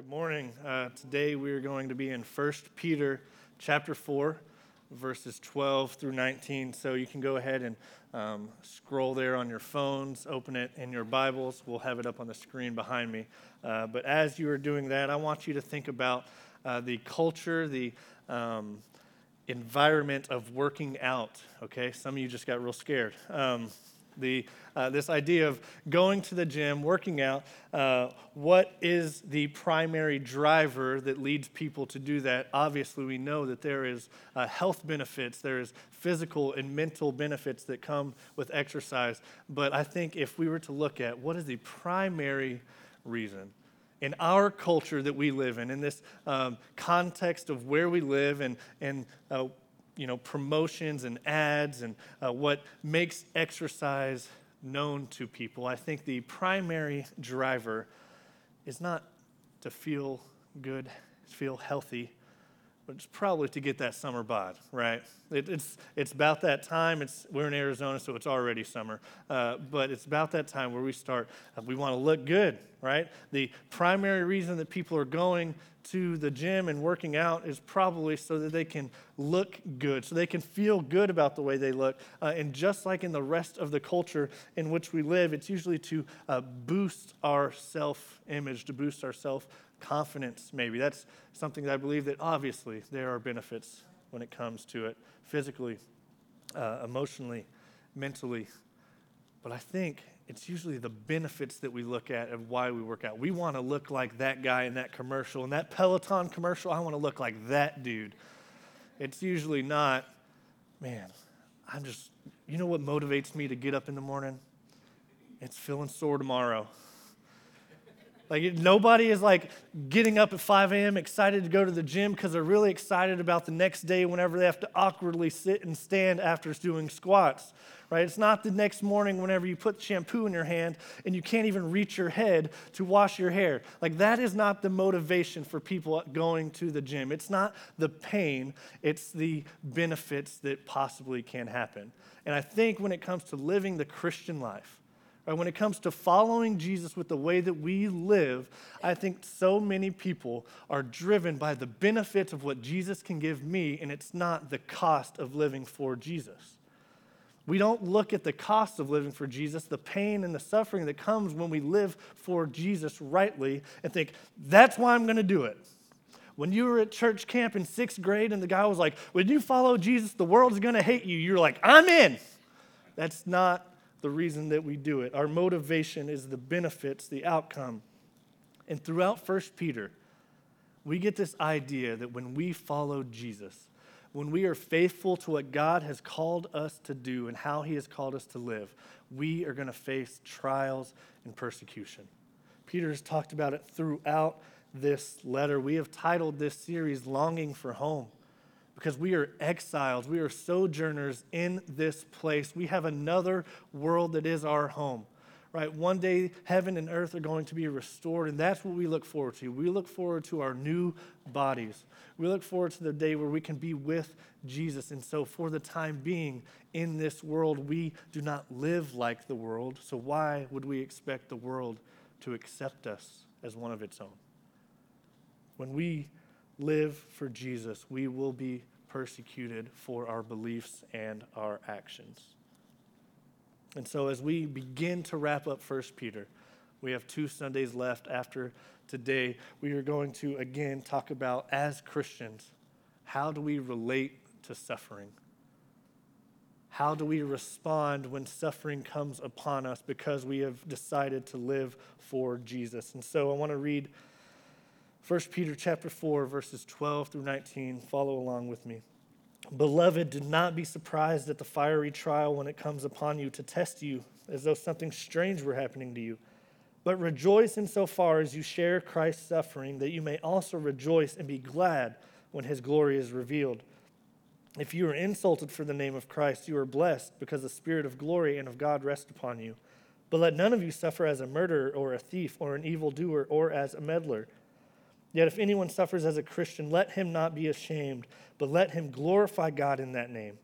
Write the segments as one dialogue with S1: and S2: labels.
S1: Good morning. Uh, today we are going to be in 1 Peter chapter 4, verses 12 through 19. So you can go ahead and um, scroll there on your phones, open it in your Bibles. We'll have it up on the screen behind me. Uh, but as you are doing that, I want you to think about uh, the culture, the um, environment of working out. Okay, some of you just got real scared. Um, the, uh, this idea of going to the gym, working out. Uh, what is the primary driver that leads people to do that? Obviously, we know that there is uh, health benefits, there is physical and mental benefits that come with exercise. But I think if we were to look at what is the primary reason, in our culture that we live in, in this um, context of where we live and, and uh, you know, promotions and ads and uh, what makes exercise known to people, I think the primary driver is not to feel good, feel healthy, but it's probably to get that summer bod, right? It, it's, it's about that time. It's, we're in Arizona, so it's already summer. Uh, but it's about that time where we start, uh, we want to look good, right? The primary reason that people are going to the gym and working out is probably so that they can look good, so they can feel good about the way they look. Uh, and just like in the rest of the culture in which we live, it's usually to uh, boost our self image, to boost our self confidence, maybe. That's something that I believe that obviously there are benefits when it comes to it physically, uh, emotionally, mentally. But I think it's usually the benefits that we look at of why we work out. We want to look like that guy in that commercial. In that Peloton commercial, I want to look like that dude. It's usually not, man, I'm just, you know what motivates me to get up in the morning? It's feeling sore tomorrow. Like nobody is like getting up at 5 a.m. excited to go to the gym because they're really excited about the next day whenever they have to awkwardly sit and stand after doing squats. Right? It's not the next morning whenever you put shampoo in your hand and you can't even reach your head to wash your hair. Like that is not the motivation for people going to the gym. It's not the pain, it's the benefits that possibly can happen. And I think when it comes to living the Christian life, Right? When it comes to following Jesus with the way that we live, I think so many people are driven by the benefits of what Jesus can give me, and it's not the cost of living for Jesus. We don't look at the cost of living for Jesus, the pain and the suffering that comes when we live for Jesus rightly, and think, that's why I'm going to do it. When you were at church camp in sixth grade and the guy was like, when you follow Jesus, the world's going to hate you, you're like, I'm in. That's not the reason that we do it. Our motivation is the benefits, the outcome. And throughout 1 Peter, we get this idea that when we follow Jesus, when we are faithful to what God has called us to do and how He has called us to live, we are going to face trials and persecution. Peter has talked about it throughout this letter. We have titled this series Longing for Home because we are exiles. We are sojourners in this place. We have another world that is our home, right? One day, heaven and earth are going to be restored, and that's what we look forward to. We look forward to our new bodies. We look forward to the day where we can be with Jesus. And so, for the time being in this world, we do not live like the world. So, why would we expect the world to accept us as one of its own? When we live for Jesus, we will be persecuted for our beliefs and our actions. And so, as we begin to wrap up 1 Peter, we have two Sundays left after today. We are going to again talk about, as Christians, how do we relate to suffering? How do we respond when suffering comes upon us because we have decided to live for Jesus? And so I want to read 1 Peter chapter 4 verses 12 through 19. Follow along with me. Beloved, do not be surprised at the fiery trial when it comes upon you to test you as though something strange were happening to you. But rejoice insofar as you share Christ's suffering, that you may also rejoice and be glad when his glory is revealed. If you are insulted for the name of Christ, you are blessed because the Spirit of glory and of God rests upon you. But let none of you suffer as a murderer or a thief or an evildoer or as a meddler. Yet if anyone suffers as a Christian, let him not be ashamed, but let him glorify God in that name.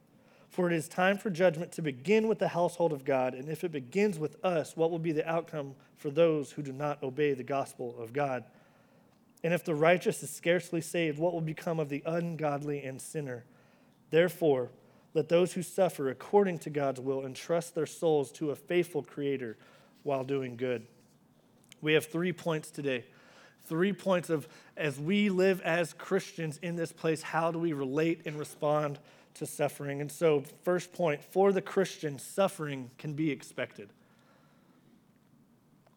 S1: For it is time for judgment to begin with the household of God, and if it begins with us, what will be the outcome for those who do not obey the gospel of God? And if the righteous is scarcely saved, what will become of the ungodly and sinner? Therefore, let those who suffer according to God's will entrust their souls to a faithful Creator while doing good. We have three points today. Three points of as we live as Christians in this place, how do we relate and respond to suffering? And so, first point for the Christian, suffering can be expected.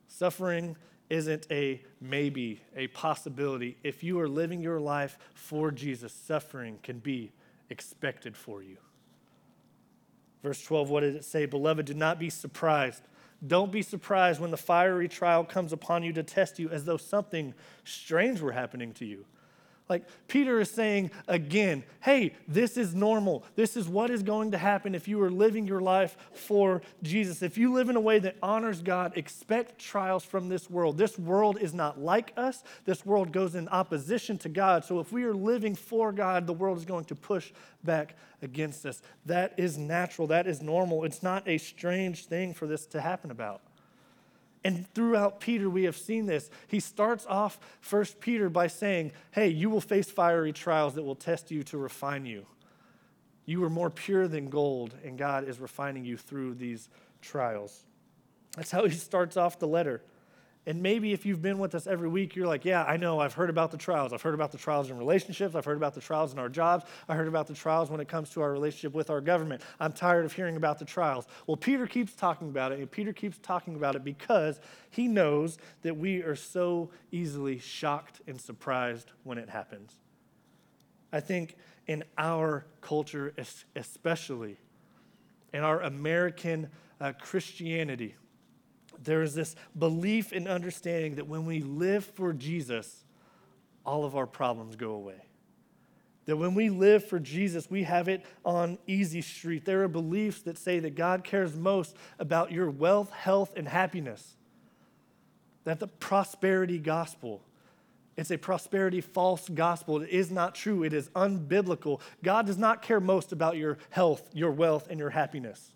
S1: Suffering isn't a maybe, a possibility. If you are living your life for Jesus, suffering can be expected for you. Verse 12, what did it say? Beloved, do not be surprised. Don't be surprised when the fiery trial comes upon you to test you as though something strange were happening to you like Peter is saying again, hey, this is normal. This is what is going to happen if you are living your life for Jesus. If you live in a way that honors God, expect trials from this world. This world is not like us, this world goes in opposition to God. So if we are living for God, the world is going to push back against us. That is natural, that is normal. It's not a strange thing for this to happen about. And throughout Peter, we have seen this. He starts off First Peter by saying, Hey, you will face fiery trials that will test you to refine you. You are more pure than gold, and God is refining you through these trials. That's how he starts off the letter. And maybe if you've been with us every week, you're like, yeah, I know, I've heard about the trials. I've heard about the trials in relationships. I've heard about the trials in our jobs. I heard about the trials when it comes to our relationship with our government. I'm tired of hearing about the trials. Well, Peter keeps talking about it, and Peter keeps talking about it because he knows that we are so easily shocked and surprised when it happens. I think in our culture, especially, in our American uh, Christianity, there is this belief and understanding that when we live for Jesus, all of our problems go away. That when we live for Jesus, we have it on easy street. There are beliefs that say that God cares most about your wealth, health, and happiness. That the prosperity gospel, it's a prosperity false gospel. It is not true. It is unbiblical. God does not care most about your health, your wealth, and your happiness.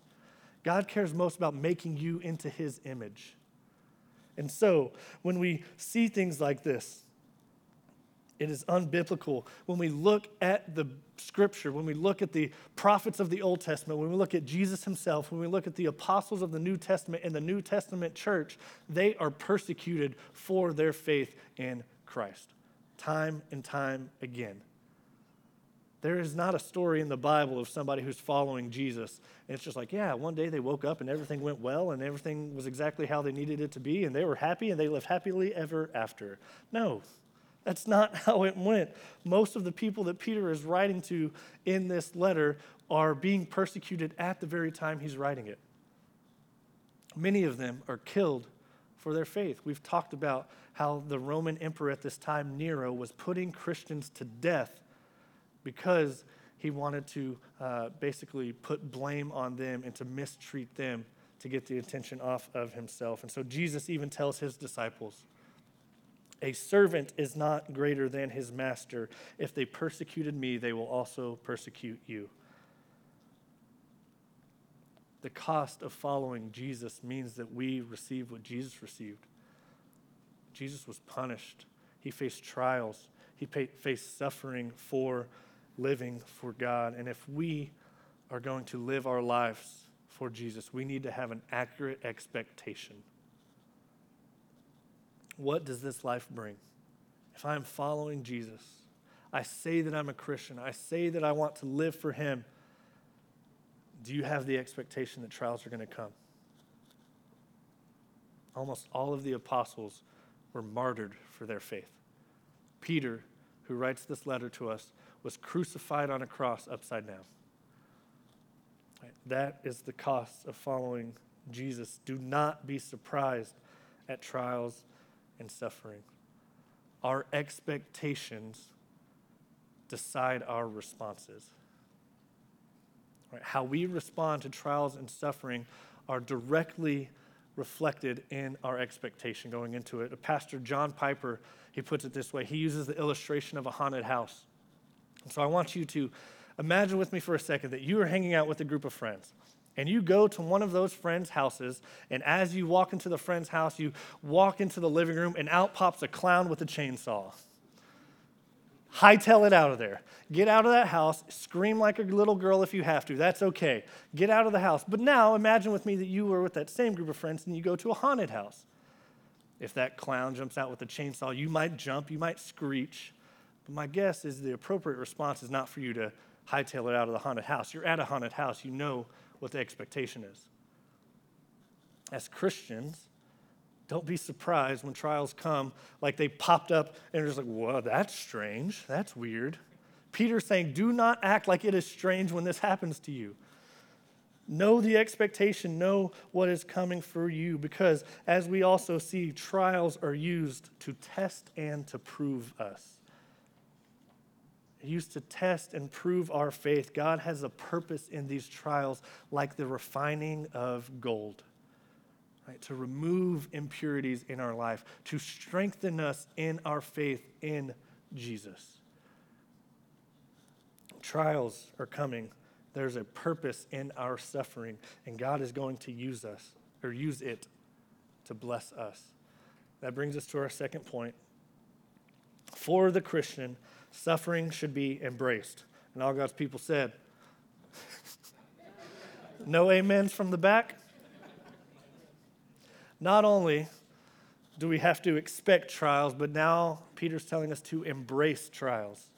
S1: God cares most about making you into his image. And so, when we see things like this, it is unbiblical. When we look at the scripture, when we look at the prophets of the Old Testament, when we look at Jesus himself, when we look at the apostles of the New Testament and the New Testament church, they are persecuted for their faith in Christ, time and time again. There is not a story in the Bible of somebody who's following Jesus. And it's just like, yeah, one day they woke up and everything went well and everything was exactly how they needed it to be and they were happy and they lived happily ever after. No, that's not how it went. Most of the people that Peter is writing to in this letter are being persecuted at the very time he's writing it. Many of them are killed for their faith. We've talked about how the Roman emperor at this time, Nero, was putting Christians to death because he wanted to uh, basically put blame on them and to mistreat them to get the attention off of himself. And so Jesus even tells his disciples, a servant is not greater than his master. If they persecuted me, they will also persecute you. The cost of following Jesus means that we receive what Jesus received. Jesus was punished, he faced trials, he faced suffering for living for God. And if we are going to live our lives for Jesus, we need to have an accurate expectation. What does this life bring? If I'm following Jesus, I say that I'm a Christian, I say that I want to live for Him. Do you have the expectation that trials are going to come? Almost all of the apostles were martyred for their faith. Peter, who writes this letter to us, was crucified on a cross upside down. That is the cost of following Jesus. Do not be surprised at trials and suffering. Our expectations decide our responses. How we respond to trials and suffering are directly reflected in our expectation going into it. Pastor John Piper, he puts it this way. He uses the illustration of a haunted house. So I want you to imagine with me for a second that you are hanging out with a group of friends. And you go to one of those friends' houses, and as you walk into the friend's house, you walk into the living room, and out pops a clown with a chainsaw. hightail it out of there. Get out of that house, scream like a little girl if you have to. That's okay. Get out of the house. But now imagine with me that you were with that same group of friends and you go to a haunted house. If that clown jumps out with a chainsaw, you might jump, you might screech. But my guess is the appropriate response is not for you to hightail it out of the haunted house. You're at a haunted house, you know what the expectation is. As Christians, don't be surprised when trials come like they popped up and you're just like, whoa, that's strange. That's weird. Peter's saying, do not act like it is strange when this happens to you. Know the expectation, know what is coming for you, because as we also see, trials are used to test and to prove us. Used to test and prove our faith. God has a purpose in these trials, like the refining of gold right, to remove impurities in our life, to strengthen us in our faith in Jesus. Trials are coming. There's a purpose in our suffering, and God is going to use us or use it to bless us. That brings us to our second point. For the Christian, suffering should be embraced. And all God's people said, No amens from the back? Not only do we have to expect trials, but now Peter's telling us to embrace trials.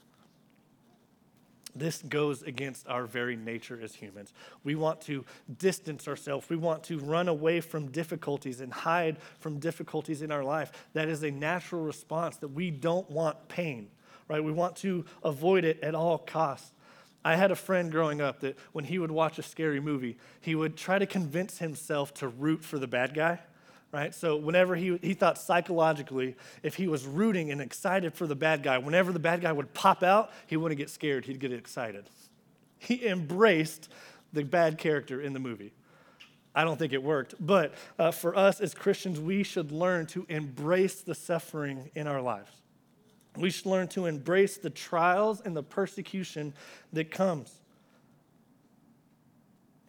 S1: This goes against our very nature as humans. We want to distance ourselves. We want to run away from difficulties and hide from difficulties in our life. That is a natural response that we don't want pain, right? We want to avoid it at all costs. I had a friend growing up that when he would watch a scary movie, he would try to convince himself to root for the bad guy right? So whenever he, he thought psychologically, if he was rooting and excited for the bad guy, whenever the bad guy would pop out, he wouldn't get scared, he'd get excited. He embraced the bad character in the movie. I don't think it worked, but uh, for us as Christians, we should learn to embrace the suffering in our lives. We should learn to embrace the trials and the persecution that comes.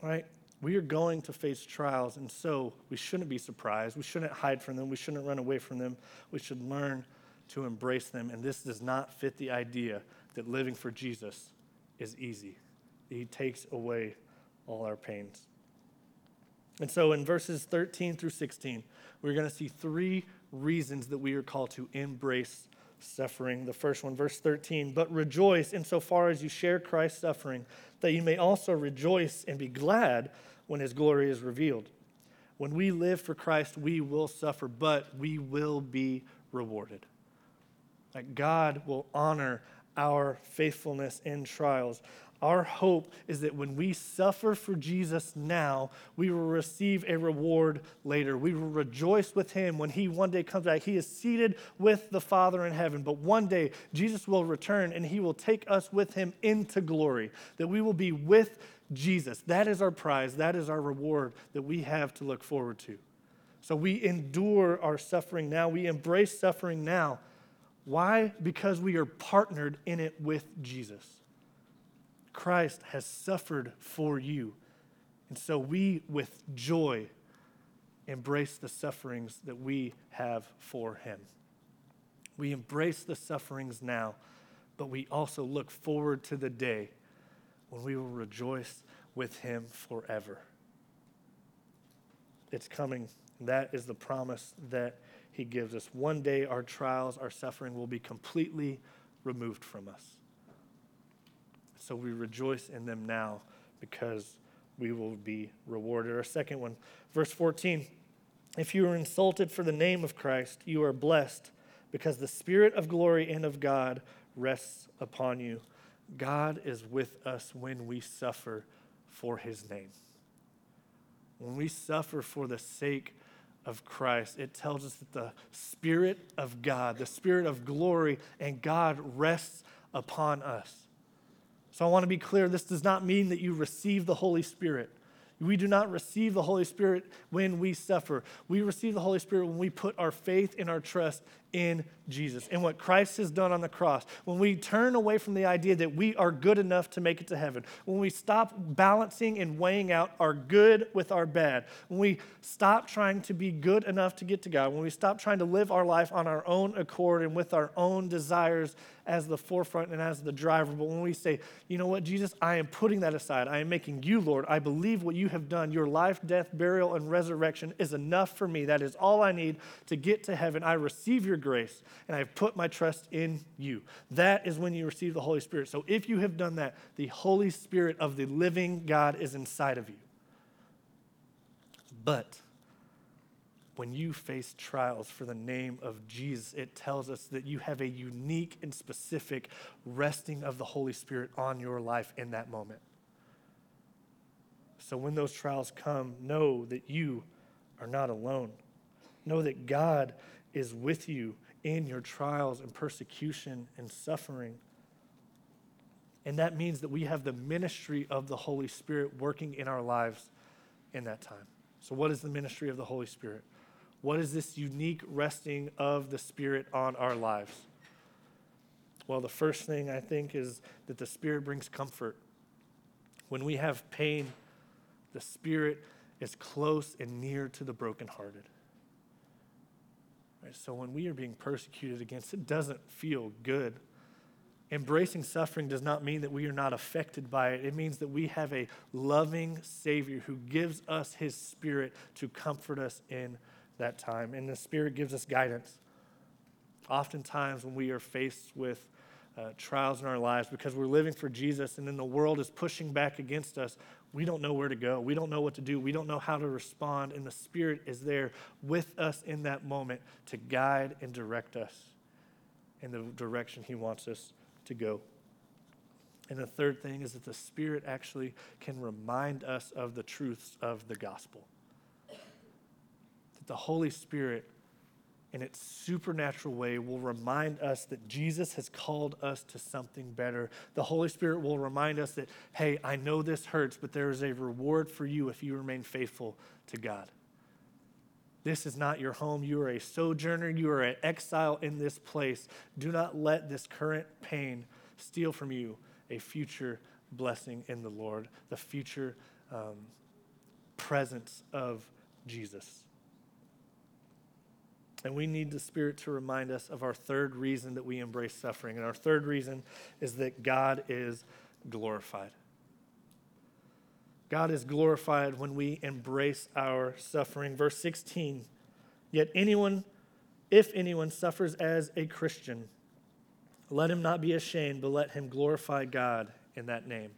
S1: Right? We are going to face trials, and so we shouldn't be surprised. We shouldn't hide from them. We shouldn't run away from them. We should learn to embrace them. And this does not fit the idea that living for Jesus is easy, He takes away all our pains. And so in verses 13 through 16, we're going to see three reasons that we are called to embrace suffering. The first one, verse 13, but rejoice insofar as you share Christ's suffering, that you may also rejoice and be glad when his glory is revealed. When we live for Christ, we will suffer, but we will be rewarded. That God will honor our faithfulness in trials. Our hope is that when we suffer for Jesus now, we will receive a reward later. We will rejoice with him when he one day comes back. He is seated with the Father in heaven, but one day Jesus will return and he will take us with him into glory, that we will be with Jesus. That is our prize, that is our reward that we have to look forward to. So we endure our suffering now, we embrace suffering now. Why? Because we are partnered in it with Jesus. Christ has suffered for you. And so we, with joy, embrace the sufferings that we have for him. We embrace the sufferings now, but we also look forward to the day when we will rejoice with him forever. It's coming. That is the promise that he gives us. One day, our trials, our suffering will be completely removed from us. So we rejoice in them now because we will be rewarded. Our second one, verse 14. If you are insulted for the name of Christ, you are blessed because the Spirit of glory and of God rests upon you. God is with us when we suffer for his name. When we suffer for the sake of Christ, it tells us that the Spirit of God, the Spirit of glory and God rests upon us. So I want to be clear this does not mean that you receive the Holy Spirit. We do not receive the Holy Spirit when we suffer. We receive the Holy Spirit when we put our faith and our trust in Jesus and what Christ has done on the cross, when we turn away from the idea that we are good enough to make it to heaven, when we stop balancing and weighing out our good with our bad, when we stop trying to be good enough to get to God, when we stop trying to live our life on our own accord and with our own desires as the forefront and as the driver, but when we say, you know what, Jesus, I am putting that aside. I am making you Lord. I believe what you have done, your life, death, burial, and resurrection is enough for me. That is all I need to get to heaven. I receive your grace and I've put my trust in you. That is when you receive the Holy Spirit. So if you have done that, the Holy Spirit of the living God is inside of you. But when you face trials for the name of Jesus, it tells us that you have a unique and specific resting of the Holy Spirit on your life in that moment. So when those trials come, know that you are not alone. Know that God is with you in your trials and persecution and suffering. And that means that we have the ministry of the Holy Spirit working in our lives in that time. So, what is the ministry of the Holy Spirit? What is this unique resting of the Spirit on our lives? Well, the first thing I think is that the Spirit brings comfort. When we have pain, the Spirit is close and near to the brokenhearted. Right, so when we are being persecuted against, it doesn't feel good. Embracing suffering does not mean that we are not affected by it. It means that we have a loving Savior who gives us His Spirit to comfort us in that time. And the Spirit gives us guidance. Oftentimes, when we are faced with uh, trials in our lives because we're living for Jesus and then the world is pushing back against us, we don't know where to go. We don't know what to do. We don't know how to respond. And the Spirit is there with us in that moment to guide and direct us in the direction He wants us to go. And the third thing is that the Spirit actually can remind us of the truths of the gospel That the Holy Spirit, in its supernatural way, will remind us that Jesus has called us to something better. The Holy Spirit will remind us that, hey, I know this hurts, but there is a reward for you if you remain faithful to God. This is not your home. You are a sojourner. You are an exile in this place. Do not let this current pain steal from you a future blessing in the Lord, the future um, presence of Jesus. And we need the Spirit to remind us of our third reason that we embrace suffering. And our third reason is that God is glorified. God is glorified when we embrace our suffering. Verse 16 Yet anyone, if anyone suffers as a Christian, let him not be ashamed, but let him glorify God in that name.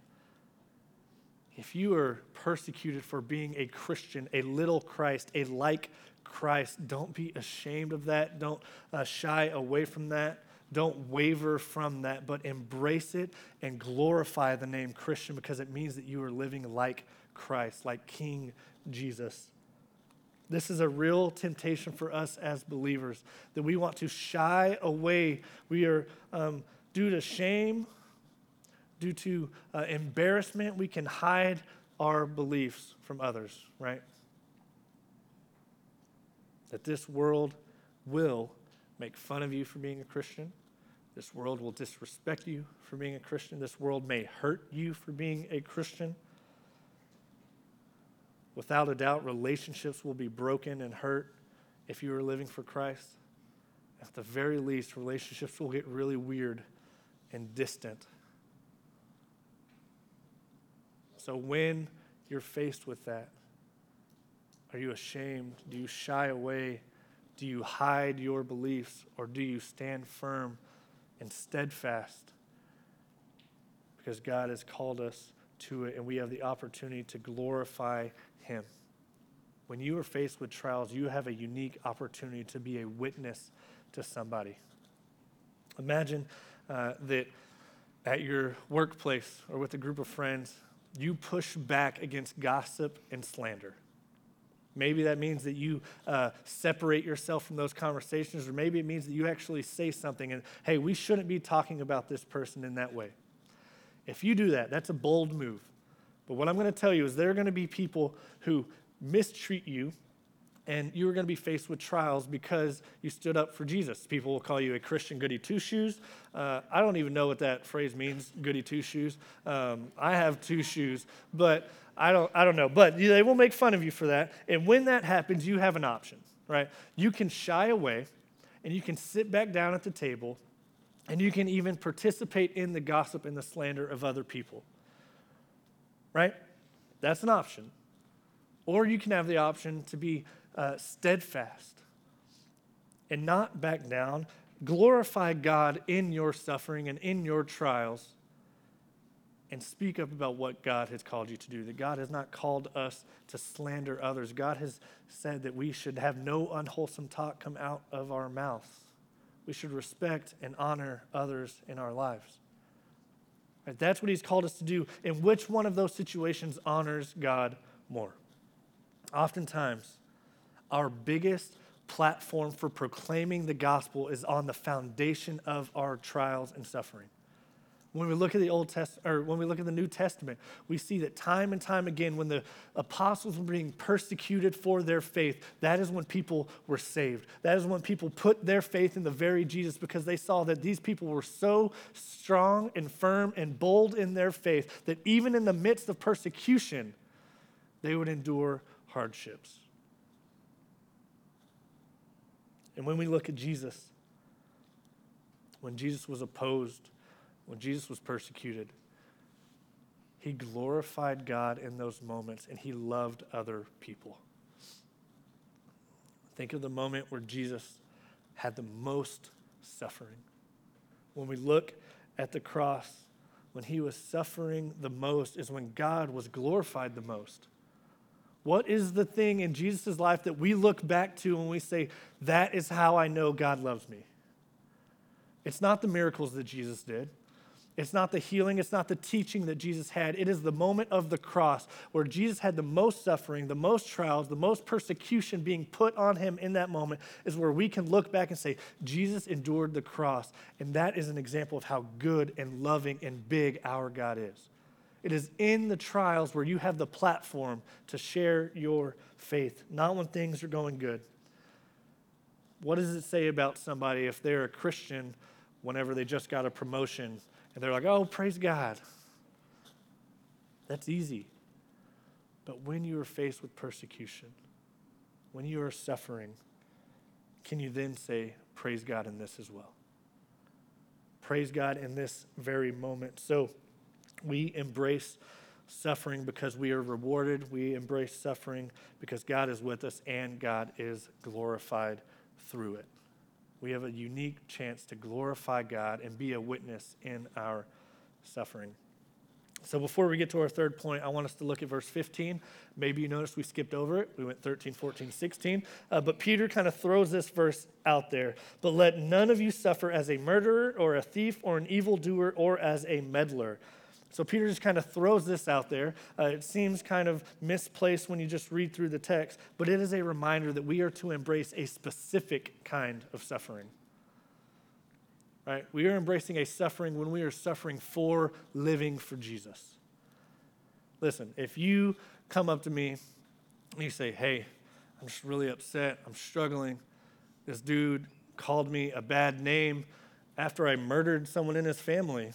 S1: If you are persecuted for being a Christian, a little Christ, a like Christ. Don't be ashamed of that. Don't uh, shy away from that. Don't waver from that, but embrace it and glorify the name Christian because it means that you are living like Christ, like King Jesus. This is a real temptation for us as believers that we want to shy away. We are, um, due to shame, due to uh, embarrassment, we can hide our beliefs from others, right? That this world will make fun of you for being a Christian. This world will disrespect you for being a Christian. This world may hurt you for being a Christian. Without a doubt, relationships will be broken and hurt if you are living for Christ. At the very least, relationships will get really weird and distant. So when you're faced with that, are you ashamed? Do you shy away? Do you hide your beliefs? Or do you stand firm and steadfast? Because God has called us to it and we have the opportunity to glorify Him. When you are faced with trials, you have a unique opportunity to be a witness to somebody. Imagine uh, that at your workplace or with a group of friends, you push back against gossip and slander. Maybe that means that you uh, separate yourself from those conversations, or maybe it means that you actually say something and, hey, we shouldn't be talking about this person in that way. If you do that, that's a bold move. But what I'm going to tell you is there are going to be people who mistreat you and you are going to be faced with trials because you stood up for Jesus. People will call you a Christian goody two shoes. Uh, I don't even know what that phrase means, goody two shoes. Um, I have two shoes, but I don't, I don't know. But they will make fun of you for that. And when that happens, you have an option, right? You can shy away and you can sit back down at the table and you can even participate in the gossip and the slander of other people, right? That's an option. Or you can have the option to be uh, steadfast and not back down. Glorify God in your suffering and in your trials and speak up about what God has called you to do. That God has not called us to slander others. God has said that we should have no unwholesome talk come out of our mouths. We should respect and honor others in our lives. That's what He's called us to do. And which one of those situations honors God more? Oftentimes, our biggest platform for proclaiming the gospel is on the foundation of our trials and suffering. When we look at the Old Testament, or when we look at the New Testament, we see that time and time again, when the apostles were being persecuted for their faith, that is when people were saved. That is when people put their faith in the very Jesus because they saw that these people were so strong and firm and bold in their faith that even in the midst of persecution, they would endure hardships. And when we look at Jesus, when Jesus was opposed, when Jesus was persecuted, he glorified God in those moments and he loved other people. Think of the moment where Jesus had the most suffering. When we look at the cross, when he was suffering the most, is when God was glorified the most. What is the thing in Jesus' life that we look back to when we say, That is how I know God loves me? It's not the miracles that Jesus did. It's not the healing, it's not the teaching that Jesus had. It is the moment of the cross where Jesus had the most suffering, the most trials, the most persecution being put on him in that moment, is where we can look back and say, Jesus endured the cross. And that is an example of how good and loving and big our God is. It is in the trials where you have the platform to share your faith, not when things are going good. What does it say about somebody if they're a Christian whenever they just got a promotion and they're like, oh, praise God? That's easy. But when you are faced with persecution, when you are suffering, can you then say, praise God in this as well? Praise God in this very moment. So, we embrace suffering because we are rewarded. We embrace suffering because God is with us and God is glorified through it. We have a unique chance to glorify God and be a witness in our suffering. So, before we get to our third point, I want us to look at verse 15. Maybe you noticed we skipped over it. We went 13, 14, 16. Uh, but Peter kind of throws this verse out there. But let none of you suffer as a murderer or a thief or an evildoer or as a meddler. So Peter just kind of throws this out there. Uh, it seems kind of misplaced when you just read through the text, but it is a reminder that we are to embrace a specific kind of suffering. Right? We are embracing a suffering when we are suffering for living for Jesus. Listen, if you come up to me and you say, hey, I'm just really upset, I'm struggling, this dude called me a bad name after I murdered someone in his family.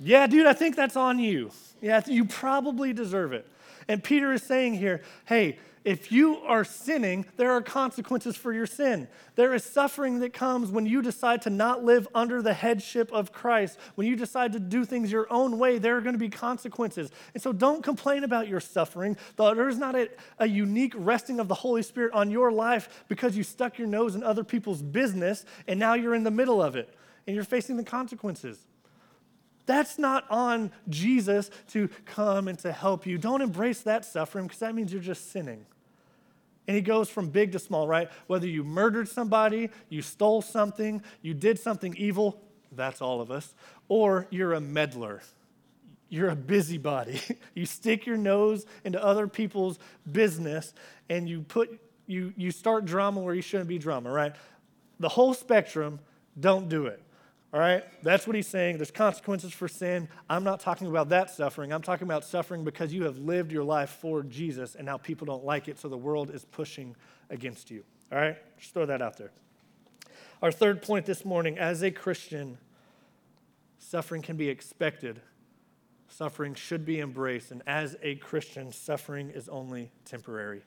S1: Yeah, dude, I think that's on you. Yeah, you probably deserve it. And Peter is saying here, hey, if you are sinning, there are consequences for your sin. There is suffering that comes when you decide to not live under the headship of Christ. When you decide to do things your own way, there are going to be consequences. And so don't complain about your suffering. There is not a, a unique resting of the Holy Spirit on your life because you stuck your nose in other people's business and now you're in the middle of it and you're facing the consequences. That's not on Jesus to come and to help you. Don't embrace that suffering because that means you're just sinning. And he goes from big to small, right? Whether you murdered somebody, you stole something, you did something evil, that's all of us, or you're a meddler. You're a busybody. you stick your nose into other people's business and you put you you start drama where you shouldn't be drama, right? The whole spectrum, don't do it. All right? That's what he's saying. There's consequences for sin. I'm not talking about that suffering. I'm talking about suffering because you have lived your life for Jesus and now people don't like it, so the world is pushing against you. All right? Just throw that out there. Our third point this morning as a Christian, suffering can be expected, suffering should be embraced, and as a Christian, suffering is only temporary.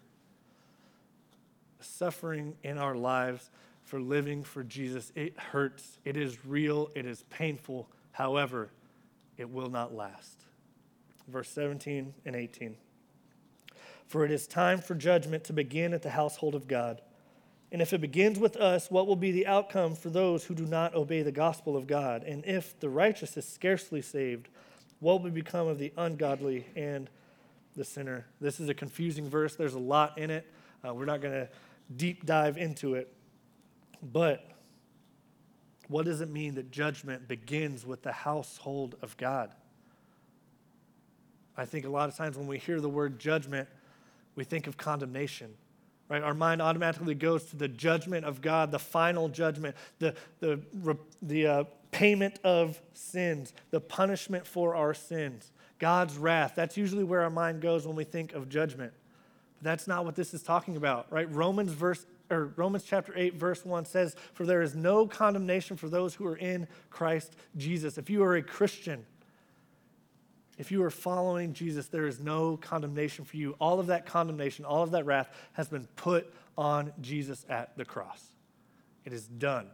S1: Suffering in our lives for living for Jesus. It hurts, it is real, it is painful. However, it will not last. Verse 17 and 18. For it is time for judgment to begin at the household of God. And if it begins with us, what will be the outcome for those who do not obey the gospel of God? And if the righteous is scarcely saved, what will become of the ungodly and the sinner? This is a confusing verse. There's a lot in it. Uh, we're not going to deep dive into it. But what does it mean that judgment begins with the household of God? I think a lot of times when we hear the word judgment, we think of condemnation. Right? Our mind automatically goes to the judgment of God, the final judgment, the, the, the uh, payment of sins, the punishment for our sins, God's wrath. That's usually where our mind goes when we think of judgment. But that's not what this is talking about, right? Romans verse or Romans chapter 8, verse 1 says, For there is no condemnation for those who are in Christ Jesus. If you are a Christian, if you are following Jesus, there is no condemnation for you. All of that condemnation, all of that wrath has been put on Jesus at the cross. It is done.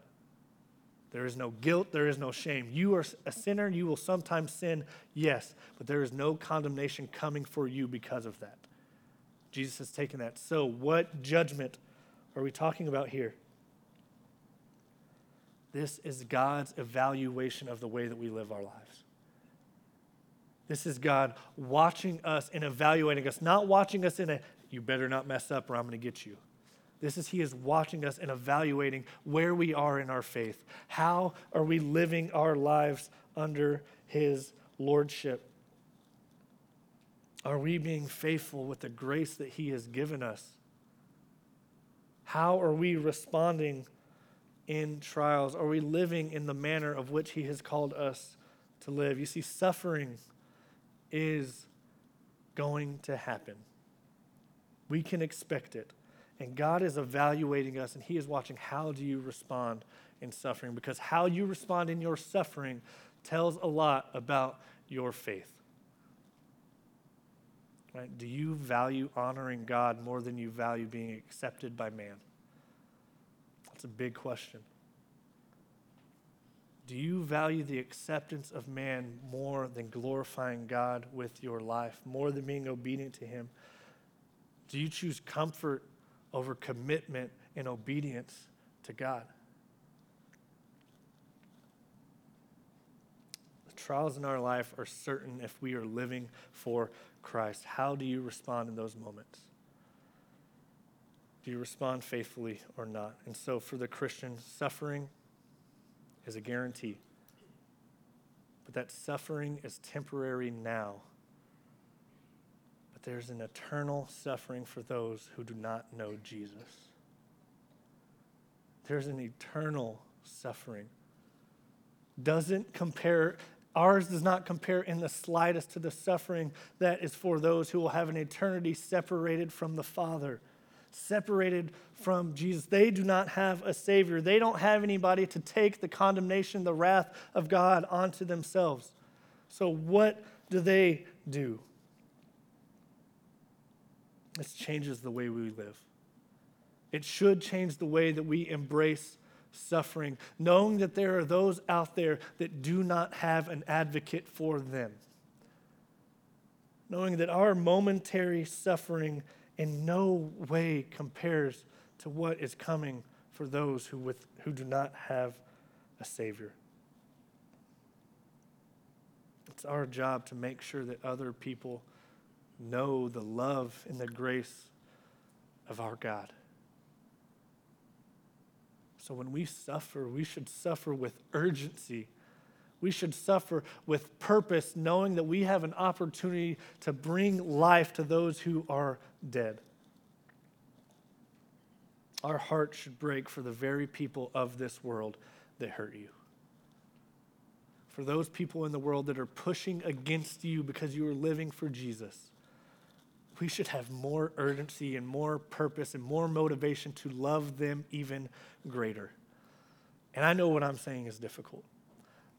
S1: There is no guilt, there is no shame. You are a sinner, you will sometimes sin, yes, but there is no condemnation coming for you because of that. Jesus has taken that. So, what judgment are we talking about here? This is God's evaluation of the way that we live our lives. This is God watching us and evaluating us, not watching us in a, you better not mess up or I'm going to get you. This is He is watching us and evaluating where we are in our faith. How are we living our lives under His Lordship? Are we being faithful with the grace that He has given us? How are we responding in trials? Are we living in the manner of which He has called us to live? You see, suffering is going to happen. We can expect it. And God is evaluating us, and He is watching how do you respond in suffering, because how you respond in your suffering tells a lot about your faith. Right? Do you value honoring God more than you value being accepted by man? That's a big question. Do you value the acceptance of man more than glorifying God with your life, more than being obedient to Him? Do you choose comfort over commitment and obedience to God? Trials in our life are certain if we are living for Christ. How do you respond in those moments? Do you respond faithfully or not? And so, for the Christian, suffering is a guarantee. But that suffering is temporary now. But there's an eternal suffering for those who do not know Jesus. There's an eternal suffering. Doesn't compare Ours does not compare in the slightest to the suffering that is for those who will have an eternity separated from the Father, separated from Jesus. They do not have a Savior. They don't have anybody to take the condemnation, the wrath of God onto themselves. So, what do they do? This changes the way we live. It should change the way that we embrace suffering, knowing that there are those out there that do not have an advocate for them. Knowing that our momentary suffering in no way compares to what is coming for those who, with, who do not have a Savior. It's our job to make sure that other people know the love and the grace of our God. So when we suffer, we should suffer with urgency. We should suffer with purpose, knowing that we have an opportunity to bring life to those who are dead. Our heart should break for the very people of this world that hurt you. for those people in the world that are pushing against you because you are living for Jesus, we should have more urgency and more purpose and more motivation to love them even greater. And I know what I'm saying is difficult.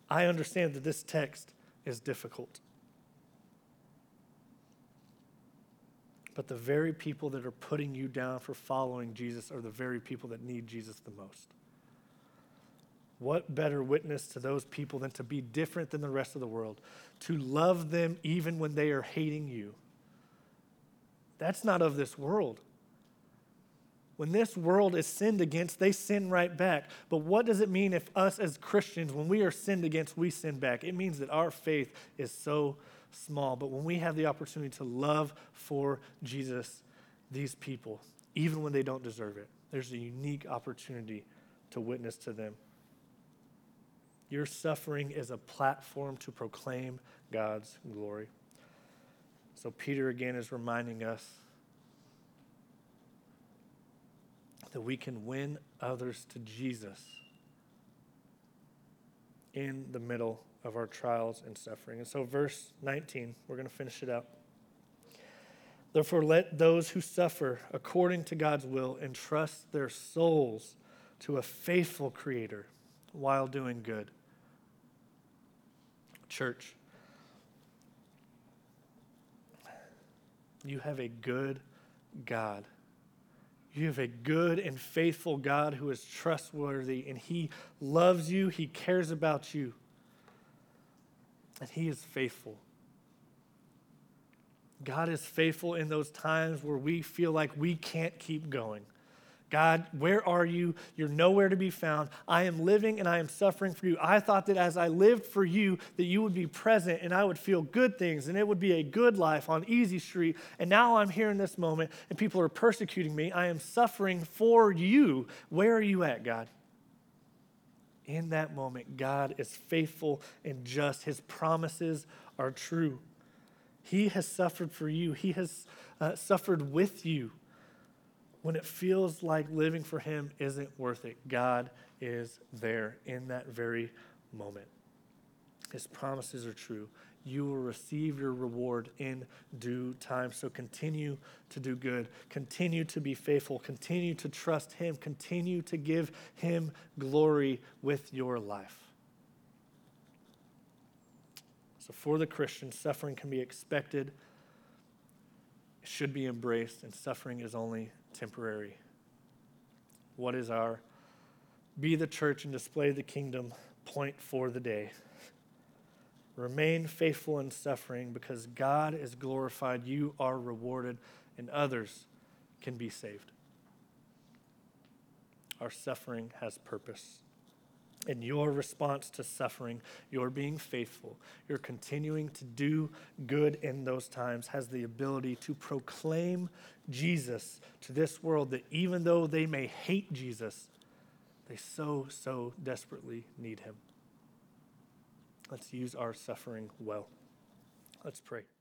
S1: I understand that this text is difficult. But the very people that are putting you down for following Jesus are the very people that need Jesus the most. What better witness to those people than to be different than the rest of the world, to love them even when they are hating you? That's not of this world. When this world is sinned against, they sin right back. But what does it mean if us as Christians, when we are sinned against, we sin back? It means that our faith is so small. But when we have the opportunity to love for Jesus, these people, even when they don't deserve it, there's a unique opportunity to witness to them. Your suffering is a platform to proclaim God's glory. So, Peter again is reminding us that we can win others to Jesus in the middle of our trials and suffering. And so, verse 19, we're going to finish it up. Therefore, let those who suffer according to God's will entrust their souls to a faithful Creator while doing good. Church, you have a good God you have a good and faithful God who is trustworthy, and He loves you, He cares about you, and He is faithful. God is faithful in those times where we feel like we can't keep going. God, where are you? You're nowhere to be found. I am living and I am suffering for you. I thought that as I lived for you, that you would be present and I would feel good things and it would be a good life on Easy Street. And now I'm here in this moment and people are persecuting me. I am suffering for you. Where are you at, God? In that moment, God is faithful and just. His promises are true. He has suffered for you, He has uh, suffered with you when it feels like living for Him isn't worth it, God is there in that very moment. His promises are true. You will receive your reward in due time. So continue to do good. Continue to be faithful. Continue to trust Him. Continue to give Him glory with your life. So, for the Christian, suffering can be expected, it should be embraced, and suffering is only temporary. What is our be the church and display the kingdom point for the day? Remain faithful in suffering because God is glorified, you are rewarded, and others can be saved. Our suffering has purpose. And your response to suffering, your being faithful, your continuing to do good in those times has the ability to proclaim Jesus to this world that even though they may hate Jesus, they so, so desperately need him. Let's use our suffering well. Let's pray.